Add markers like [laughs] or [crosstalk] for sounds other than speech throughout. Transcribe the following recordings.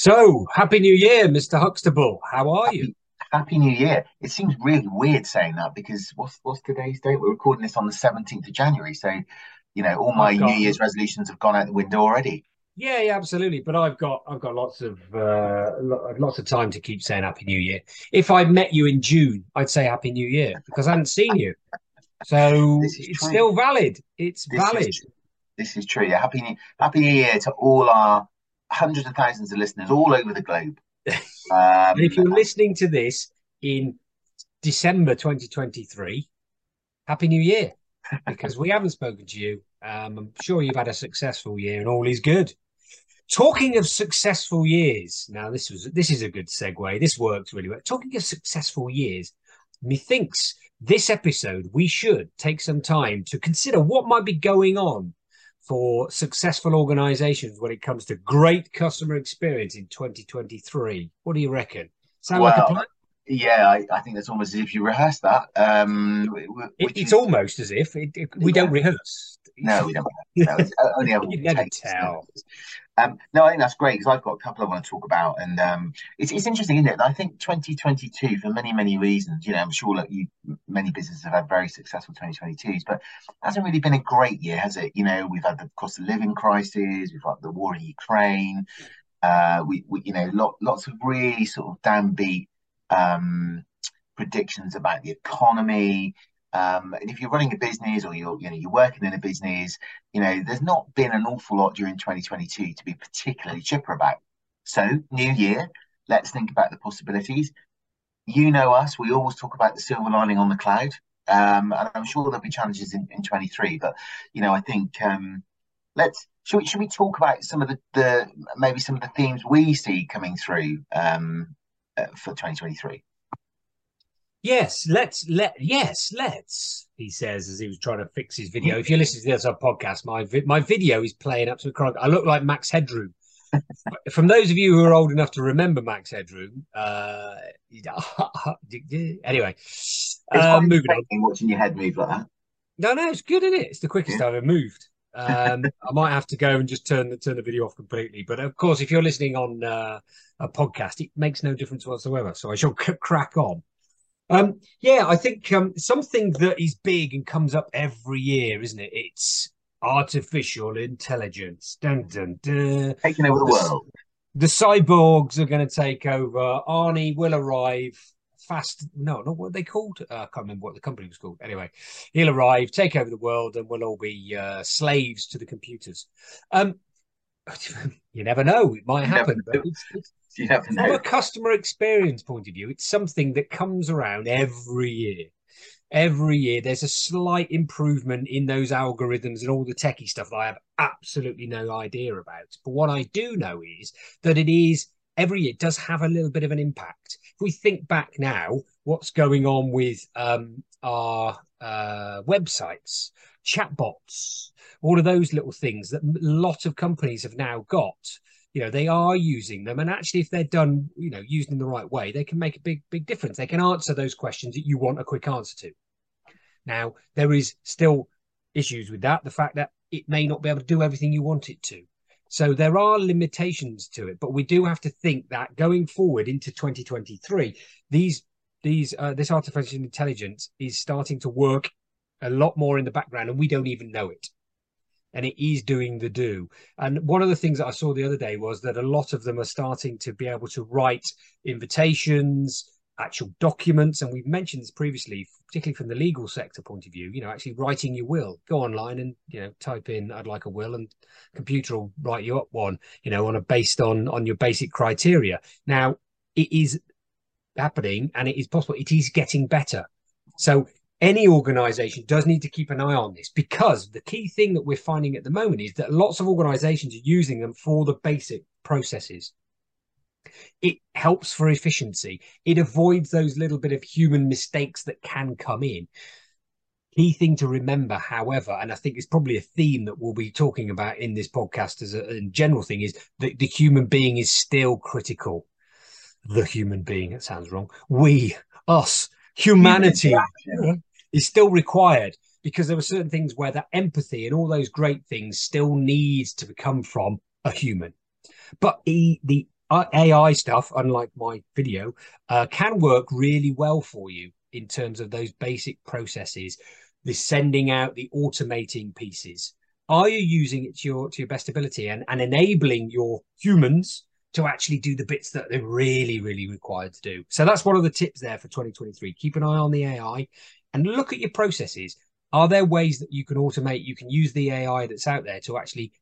So, Happy New Year, Mr. Huxtable. How are you? Happy New Year. It seems really weird saying that because what's what's today's date? We're recording this on the 17th of January. So, you know, all my New Year's resolutions have gone out the window already. Yeah, yeah, absolutely. But I've got I've got lots of uh, lots of time to keep saying Happy New Year. If I met you in June, I'd say Happy New Year because I hadn't seen you. So [laughs] it's true. still valid. It's this valid. Is this is true. Yeah, Happy New Happy New Year to all our hundreds of thousands of listeners all over the globe. [laughs] Um, and if you're listening to this in December 2023, Happy New Year, because we haven't spoken to you. Um, I'm sure you've had a successful year and all is good. Talking of successful years, now this was this is a good segue. This works really well. Talking of successful years, methinks this episode we should take some time to consider what might be going on for successful organizations when it comes to great customer experience in 2023. What do you reckon? Sound well, like a plan? Yeah, I, I, think that's almost as if you rehearse that. Um, it, it's is, almost as if it, it, we yeah. don't rehearse. No, we don't. No, only [laughs] you never tell. Um, no, I think that's great because I've got a couple I want to talk about, and um, it's, it's interesting, isn't it? I think 2022, for many many reasons, you know, I'm sure that you many businesses have had very successful 2022s, but hasn't really been a great year, has it? You know, we've had the cost of living crisis, we've had the war in Ukraine, uh, we, we you know, lot, lots of really sort of downbeat um, predictions about the economy. Um, and if you're running a business or you're you know you're working in a business, you know there's not been an awful lot during 2022 to be particularly chipper about. So new year, let's think about the possibilities. You know us, we always talk about the silver lining on the cloud. Um, and I'm sure there'll be challenges in, in 23, but you know I think um, let's should we should we talk about some of the, the maybe some of the themes we see coming through um, uh, for 2023? Yes, let's let yes, let's. He says as he was trying to fix his video. If you're listening to this on podcast, my vi- my video is playing up to the crowd. I look like Max Headroom. [laughs] From those of you who are old enough to remember Max Headroom, uh, [laughs] anyway, um, moving on. Watching your head move like that. No, no, it's good, isn't it? It's the quickest yeah. I've ever moved. Um, [laughs] I might have to go and just turn the turn the video off completely. But of course, if you're listening on uh, a podcast, it makes no difference whatsoever. So I shall c- crack on. Um, yeah, I think um, something that is big and comes up every year, isn't it? It's artificial intelligence. Dun, dun, dun. Taking over the, the world. The cyborgs are going to take over. Arnie will arrive fast. No, not what they called. Uh, I can't remember what the company was called. Anyway, he'll arrive, take over the world, and we'll all be uh, slaves to the computers. Um, [laughs] you never know; it might happen. But it's, it's, from a customer experience point of view, it's something that comes around every year. Every year, there's a slight improvement in those algorithms and all the techie stuff that I have absolutely no idea about. But what I do know is that it is every year does have a little bit of an impact. If we think back now, what's going on with um, our uh, websites, chatbots, all of those little things that a lot of companies have now got you know they are using them. And actually if they're done you know used in the right way they can make a big big difference. They can answer those questions that you want a quick answer to. Now there is still issues with that the fact that it may not be able to do everything you want it to. So there are limitations to it but we do have to think that going forward into 2023 these these uh, this artificial intelligence is starting to work a lot more in the background and we don't even know it and it is doing the do. And one of the things that I saw the other day was that a lot of them are starting to be able to write invitations, actual documents, and we've mentioned this previously, particularly from the legal sector point of view. You know, actually writing your will. Go online and you know type in "I'd like a will," and computer will write you up one. You know, on a based on on your basic criteria. Now it is happening, and it is possible. It is getting better. So any organization does need to keep an eye on this because the key thing that we're finding at the moment is that lots of organizations are using them for the basic processes. It helps for efficiency. It avoids those little bit of human mistakes that can come in. Key thing to remember, however, and I think it's probably a theme that we'll be talking about in this podcast as a, a general thing, is that the human being is still critical. The human being, it sounds wrong. We, us, humanity is still required because there were certain things where that empathy and all those great things still needs to come from a human. But he, the AI stuff, unlike my video, uh, can work really well for you in terms of those basic processes, the sending out, the automating pieces. Are you using it to your to your best ability and, and enabling your humans to actually do the bits that they're really, really required to do? So that's one of the tips there for 2023. Keep an eye on the AI and look at your processes. Are there ways that you can automate? You can use the AI that's out there to actually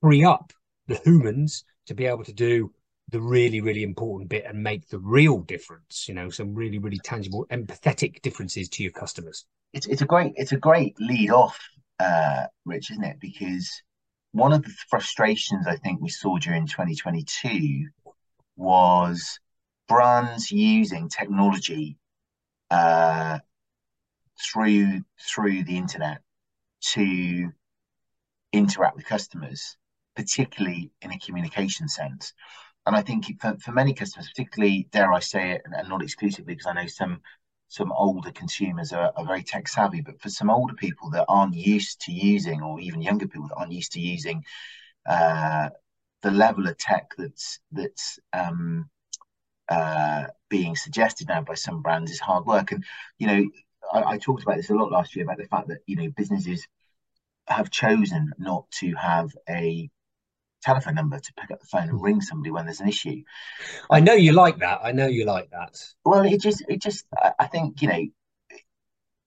free up the humans to be able to do the really, really important bit and make the real difference. You know, some really, really tangible, empathetic differences to your customers. It's it's a great it's a great lead off, uh, Rich, isn't it? Because one of the frustrations I think we saw during 2022 was brands using technology uh, through through the internet to interact with customers, particularly in a communication sense. And I think for, for many customers, particularly, dare I say it, and, and not exclusively, because I know some some older consumers are, are, very tech savvy, but for some older people that aren't used to using, or even younger people that aren't used to using uh, the level of tech that's that's um, uh, being suggested now by some brands is hard work. And you know, I, I, talked about this a lot last year about the fact that you know businesses have chosen not to have a telephone number to pick up the phone and hmm. ring somebody when there's an issue. I know you like that. I know you like that. Well, it just, it just, I think you know,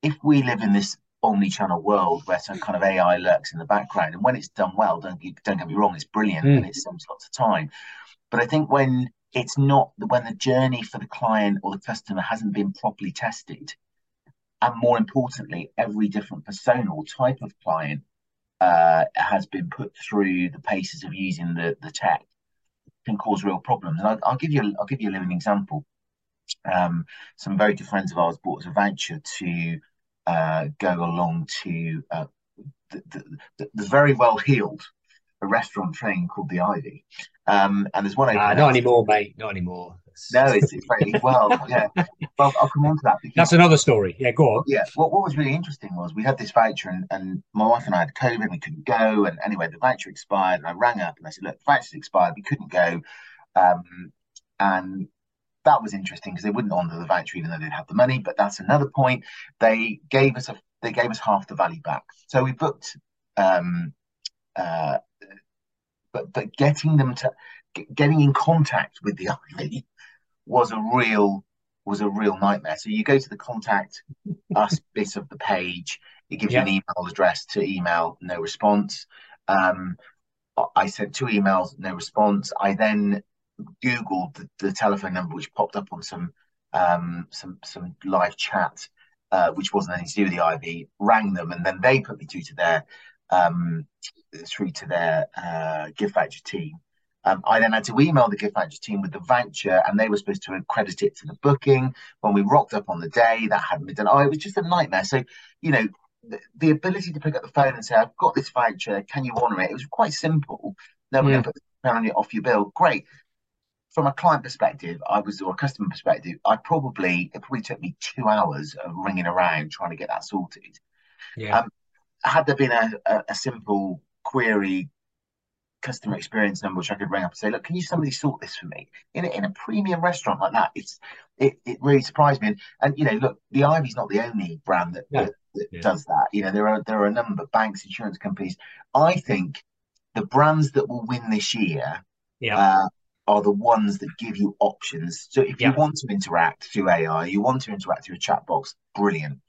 if we live in this omni-channel world where some kind of AI lurks in the background, and when it's done well, don't don't get me wrong, it's brilliant mm. and it saves lots of time. But I think when it's not when the journey for the client or the customer hasn't been properly tested, and more importantly, every different persona or type of client uh, has been put through the paces of using the, the tech can cause real problems. And I'll, I'll give you I'll give you a living example. Um, some very good friends of ours bought us a voucher to uh, go along to uh, the, the, the, very well heeled restaurant chain called the Ivy. Um, and there's one. Uh, not anymore, mate. Not anymore. No, it's, it's very well. Yeah, well, I'll come on to that. Because, That's another story. Yeah, go on. Yeah. What What was really interesting was we had this voucher, and, and my wife and I had COVID, and we couldn't go. And anyway, the voucher expired, and I rang up and I said, "Look, the voucher's expired. We couldn't go." Um, and that was interesting because they wouldn't honour the voucher even though they'd had the money. But that's another point. They gave us a they gave us half the value back. So we booked um, uh, but but getting them to getting in contact with the [laughs] Ivy was a real was a real nightmare. So you go to the contact us [laughs] bit of the page. It gives you an email address to email, no response. Um, I sent two emails, no response. I then googled the, the telephone number, which popped up on some um, some some live chat, uh, which wasn't anything to do with the Ivy. Rang them, and then they put me through to their um, through to their uh, gift voucher team. Um, I then had to email the gift voucher team with the voucher, and they were supposed to credit it to the booking. When we rocked up on the day, that hadn't been done. Oh, it was just a nightmare. So, you know, the, the ability to pick up the phone and say, "I've got this voucher. Can you honour it?" It was quite simple. Then we're going to put the on it off your bill. Great. From a client perspective, I was or a customer perspective, I probably it probably took me two hours of ringing around trying to get that sorted. Yeah. Um, had there been a, a, a, simple query customer experience number which I could ring up and say, look, can you somebody sort this for me? In a, in a premium restaurant like that, it's it, it really surprised me. And, and you know, look, the Ivy's not the only brand that, that, that yeah. does that. You know, there are there are a number of banks, insurance companies. I think the brands that will win this year yeah. uh, are the ones that give you options. So if yeah. you want to interact through AI, you want to interact through a chat box, brilliant.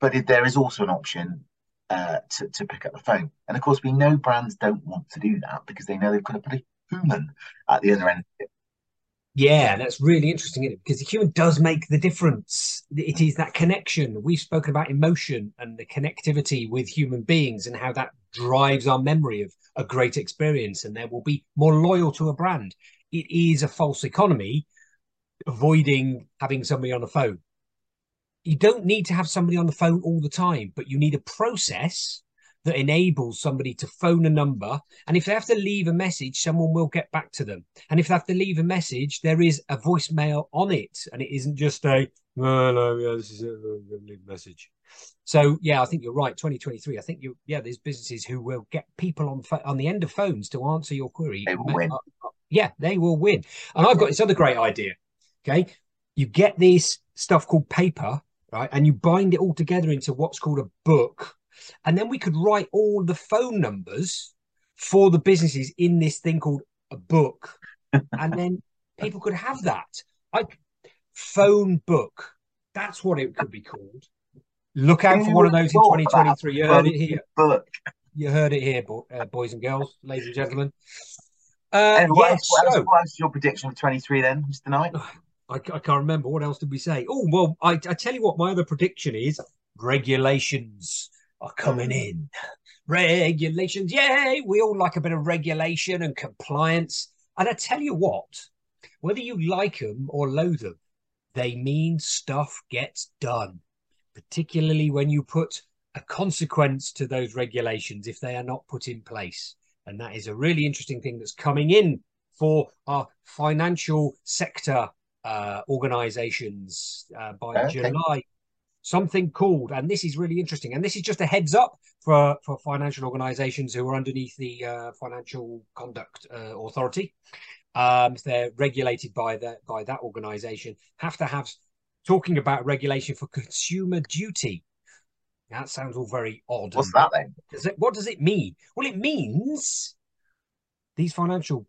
But if there is also an option uh, to, to pick up the phone. And of course, we know brands don't want to do that because they know they've got to put a human at the other end. Yeah, that's really interesting, Because the human does make the difference. It is that connection. We've spoken about emotion and the connectivity with human beings and how that drives our memory of a great experience. And there will be more loyal to a brand. It is a false economy, avoiding having somebody on the phone you don't need to have somebody on the phone all the time, but you need a process that enables somebody to phone a number. And if they have to leave a message, someone will get back to them. And if they have to leave a message, there is a voicemail on it. And it isn't just a, oh, no, yeah, this is a, message. So yeah, I think you're right. 2023. I think you, yeah, there's businesses who will get people on on the end of phones to answer your query. They will win. Uh, yeah, they will win. And I've got this other great idea. Okay. You get this stuff called paper, right? And you bind it all together into what's called a book. And then we could write all the phone numbers for the businesses in this thing called a book. [laughs] and then people could have that. Like phone book. That's what it could be called. Look out for one of those in 2023. You heard it here. Book. You heard it here, uh, boys and girls, ladies and gentlemen. Uh, and what, else, so, what else is your prediction for 23 then, Mr. Knight? [sighs] [laughs] I, I can't remember. What else did we say? Oh, well, I, I tell you what, my other prediction is regulations are coming in. Regulations, yay! We all like a bit of regulation and compliance. And I tell you what, whether you like them or loathe them, they mean stuff gets done, particularly when you put a consequence to those regulations if they are not put in place. And that is a really interesting thing that's coming in for our financial sector uh, organizations uh, by okay. July. Something called, and this is really interesting, and this is just a heads up for, for financial organizations who are underneath the uh, Financial Conduct uh, Authority um, they're regulated by that by that organization, have to have talking about regulation for consumer duty. That sounds all very odd. What's that then? Does it, what does it mean? Well, it means these financial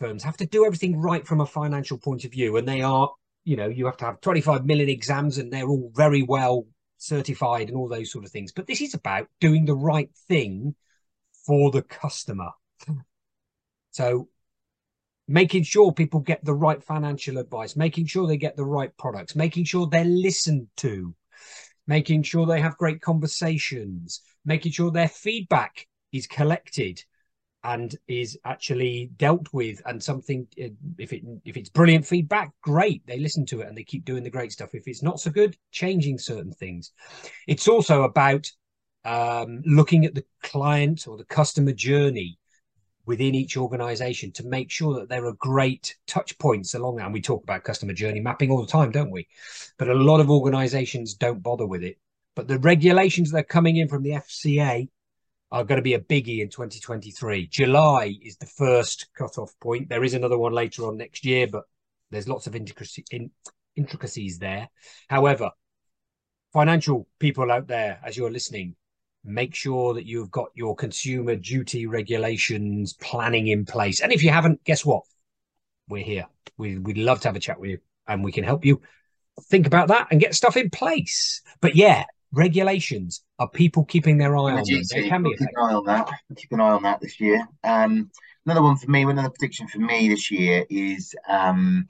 firms have to do everything right from a financial point of view, and they are, you know, you have to have 25 million exams, and they're all very well certified and all those sort of things. But this is about doing the right thing for the customer. So making sure people get the right financial advice, making sure they get the right products, making sure they're listened to, making sure they have great conversations, making sure their feedback is collected and is actually dealt with and something if it if it's brilliant feedback great they listen to it and they keep doing the great stuff if it's not so good changing certain things it's also about um, looking at the client or the customer journey within each organization to make sure that there are great touch points along that. And we talk about customer journey mapping all the time, don't we? But a lot of organizations don't bother with it. But the regulations that are coming in from the FCA are going to be a biggie in 2023. July is the first cutoff point. There is another one later on next year, but there's lots of intricacies there. However, financial people out there, as you're listening, make sure that you've got your consumer duty regulations planning in place. And if you haven't, guess what? We're here. We, we'd love to have a chat with you and we can help you think about that and get stuff in place. But yeah, regulations are people keeping their eye on them. They can be keep an eye on that. Keep an eye on that this year. Um, another one for me, another prediction for me this year is um,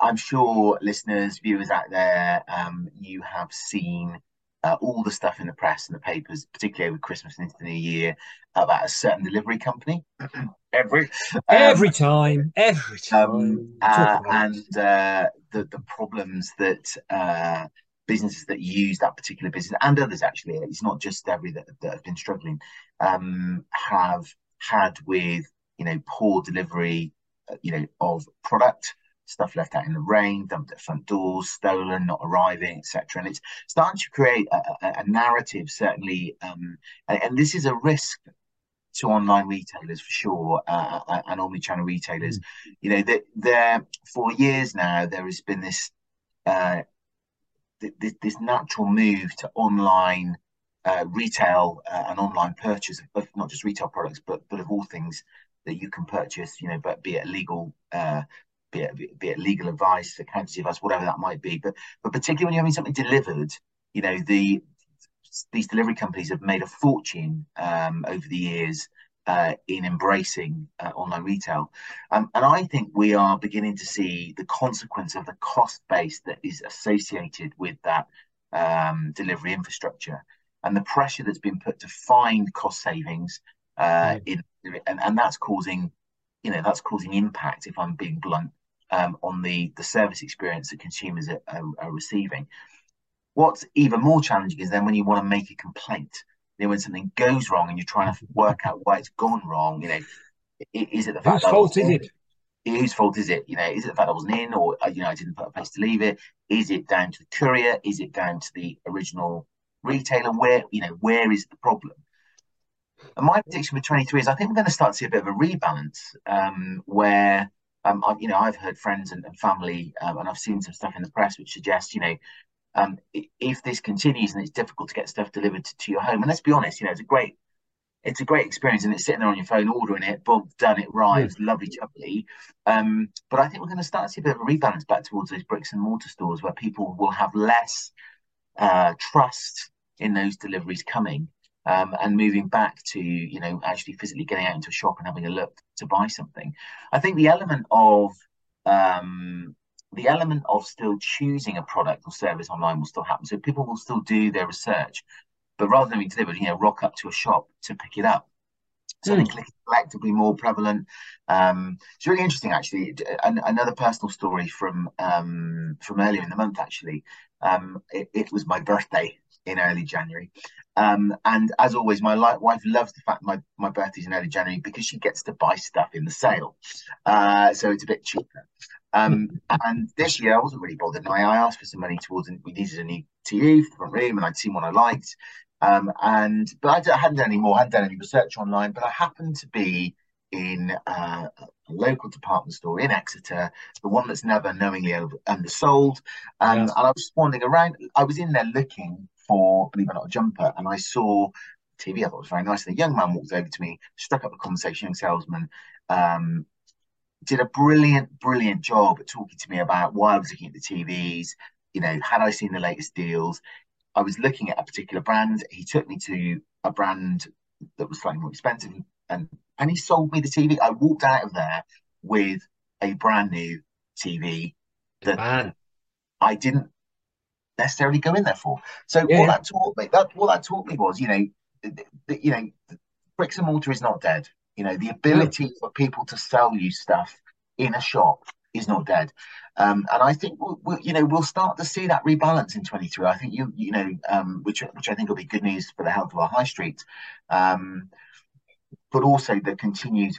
I'm sure listeners, viewers out there, um, you have seen uh, all the stuff in the press and the papers, particularly over Christmas and into the new year, about a certain delivery company. [clears throat] every um, every time, every um, time, um, uh, and uh, the the problems that uh, businesses that use that particular business and others actually, it's not just Evri that, that have been struggling, um, have had with you know poor delivery, uh, you know of product stuff left out in the rain, dumped at front doors, stolen, not arriving, etc. And it's starting to create a, a, a narrative, certainly, um, and, and, this is a risk to online retailers for sure, uh, uh and omni-channel retailers. Mm. You know, that there for years now there has been this uh, this, this natural move to online. Uh, retail uh, and online purchase of not just retail products, but but of all things that you can purchase, you know, but be it legal uh, be it, be it legal advice, accountancy advice, whatever that might be. But but particularly when you're having something delivered, you know the these delivery companies have made a fortune um, over the years uh, in embracing uh, online retail, um, and I think we are beginning to see the consequence of the cost base that is associated with that um, delivery infrastructure and the pressure that's been put to find cost savings uh, mm. in and, and that's causing you know that's causing impact if i'm being blunt um, on the, the service experience that consumers are, are, are, receiving. What's even more challenging is then when you want to make a complaint, know, when something goes wrong and you're trying to work out why it's gone wrong, you know, is it the fact whose fault is it? Whose fault is it? You know, is it the fact I wasn't in, or uh, you know, I didn't put a place to leave it? Is it down to the courier? Is it down to the original retailer? Where you know, where is the problem? And my prediction for 23 is I think we're going to start to see a bit of a rebalance um, where, um, I, you know, I've heard friends and, and family, um, and I've seen some stuff in the press which suggests, you know, um, if this continues and it's difficult to get stuff delivered to, to, your home, and let's be honest, you know, it's a great, it's a great experience, and it's sitting there on your phone, ordering it, boom, done, it arrives, mm. lovely, jubbly. Um, but I think we're going to start to see a bit of a rebalance back towards those bricks and mortar stores where people will have less uh, trust in those deliveries coming. Um, and moving back to you know actually physically getting out into a shop and having a look to buy something. I think the element of um, the element of still choosing a product or service online will still happen. So people will still do their research, but rather than be delivered, you know, rock up to a shop to pick it up. So mm. I think click and collect will be more prevalent. Um, it's really interesting, actually. An, another personal story from um, from earlier in the month, actually. Um, it, it, was my birthday in early January, um, and as always, my wife loves the fact my my birthday's in early January because she gets to buy stuff in the sale, uh, so it's a bit cheaper. Um, and this year I wasn't really bothered. And I, I asked for some money towards we needed a new TV for the front room, and I'd seen one I liked. Um, and but I, I, hadn't done any more, I hadn't done any research online. But I happened to be in uh, a local department store in Exeter, the one that's never knowingly over, undersold. Um, yes. And I was wandering around. I was in there looking for, believe it or not, a jumper, and I saw TV. I thought it was very nice. And a young man walked over to me, struck up a conversation, young salesman, um, did a brilliant, brilliant job at talking to me about why I was looking at the TVs. You know, had I seen the latest deals? I was looking at a particular brand. He took me to a brand that was slightly more expensive, and and he sold me the TV. I walked out of there with a brand new TV that Man. I didn't necessarily go in there for. So yeah. what that taught me, that what that taught me was, you know, the, you know, bricks and mortar is not dead. You know, the ability for people to sell you stuff in a shop is not dead. Um, and I think we'll, we'll, you know we'll start to see that rebalance in 23. I think you you know um, which which I think will be good news for the health of our high street, um, but also the continued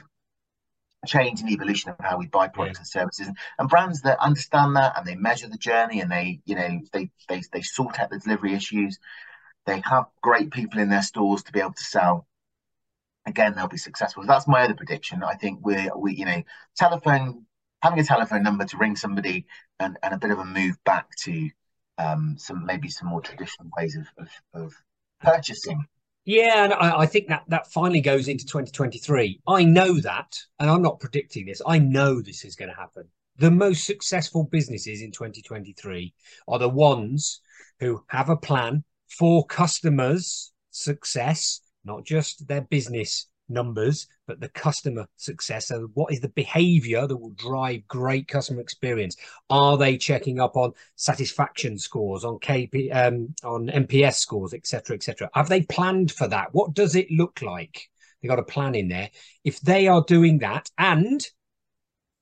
change and evolution of how we buy products yeah. and services and, and, brands that understand that and they measure the journey and they you know they they they sort out the delivery issues. They have great people in their stores to be able to sell again they'll be successful. That's my other prediction. I think we're we you know telephone having a telephone number to ring somebody and, and a bit of a move back to um, some maybe some more traditional ways of, of, of purchasing. Yeah, and I, I, think that that finally goes into 2023. I know that, and I'm not predicting this. I know this is going to happen. The most successful businesses in 2023 are the ones who have a plan for customers' success not just their business numbers, but the customer success. So, what is the behavior that will drive great customer experience? Are they checking up on satisfaction scores, on KP, um, on NPS scores, etc., etc.? Have they planned for that? What does it look like? They got a plan in there. If they are doing that and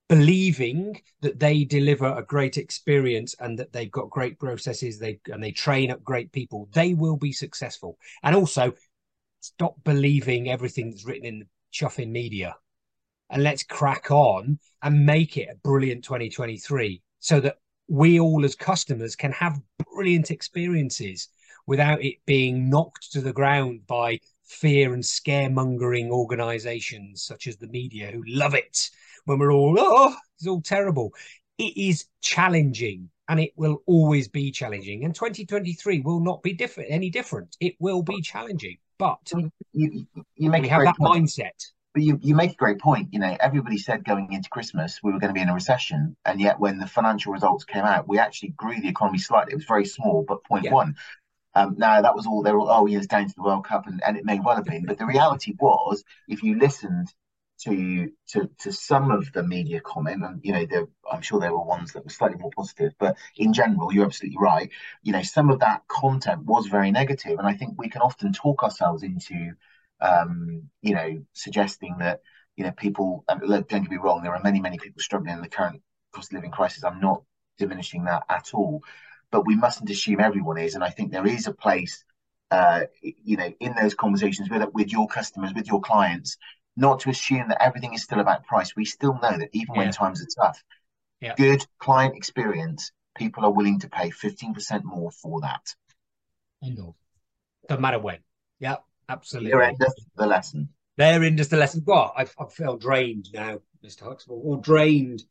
believing that they deliver a great experience and that they've got great processes they and they train up great people they will be successful and also stop believing everything that's written in the chuffing media. And let's crack on and make it a brilliant 2023 so that we all as customers can have brilliant experiences without it being knocked to the ground by fear and scaremongering organizations such as the media who love it when we're all oh it's all terrible. It is challenging and it will always be challenging. And 2023 will not be different any different. It will be challenging but you, you make we have that point. mindset. But you, you make a great point. You know, everybody said going into Christmas we were going to be in a recession, and yet when the financial results came out, we actually grew the economy slightly. It was very small, but point yeah. one. Um, now that was all they were. Oh, yes, down to the World Cup, and, and it may well have been. But the reality was, if you listened to to to some of the media comment, and you know, there, I'm sure there were ones that were slightly more positive, but in general, you're absolutely right. You know, some of that content was very negative, and I think we can often talk ourselves into, um, you know, suggesting that you know people. Don't get me wrong, there are many many people struggling in the current cost of living crisis. I'm not diminishing that at all, but we mustn't assume everyone is, and I think there is a place. Uh, you know, in those conversations with with your customers, with your clients, not to assume that everything is still about price. We still know that even yeah. when times are tough, yeah. good client experience, people are willing to pay 15% more for that. I know. Doesn't matter when. Yeah. absolutely. Here endeth the lesson. Therein does the lesson. Well, I, I feel drained now, Mr. Huxtable, or drained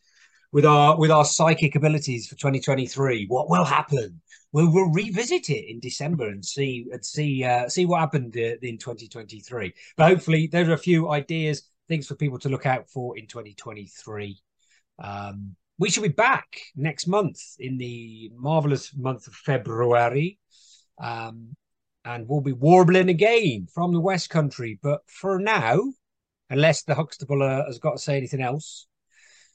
with our with our psychic abilities for 2023. What will happen? We'll, we'll revisit it in December and see and see uh, see what happened uh, in 2023. But hopefully, there are a few ideas, things for people to look out for in 2023. Um, we should be back next month in the marvelous month of February. Um, and we'll be warbling again from the West Country. But for now, unless the Huxtable uh, has got to say anything else,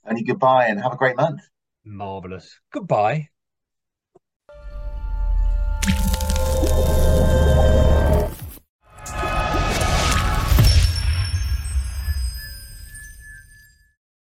only goodbye and have a great month. Marvelous. Goodbye.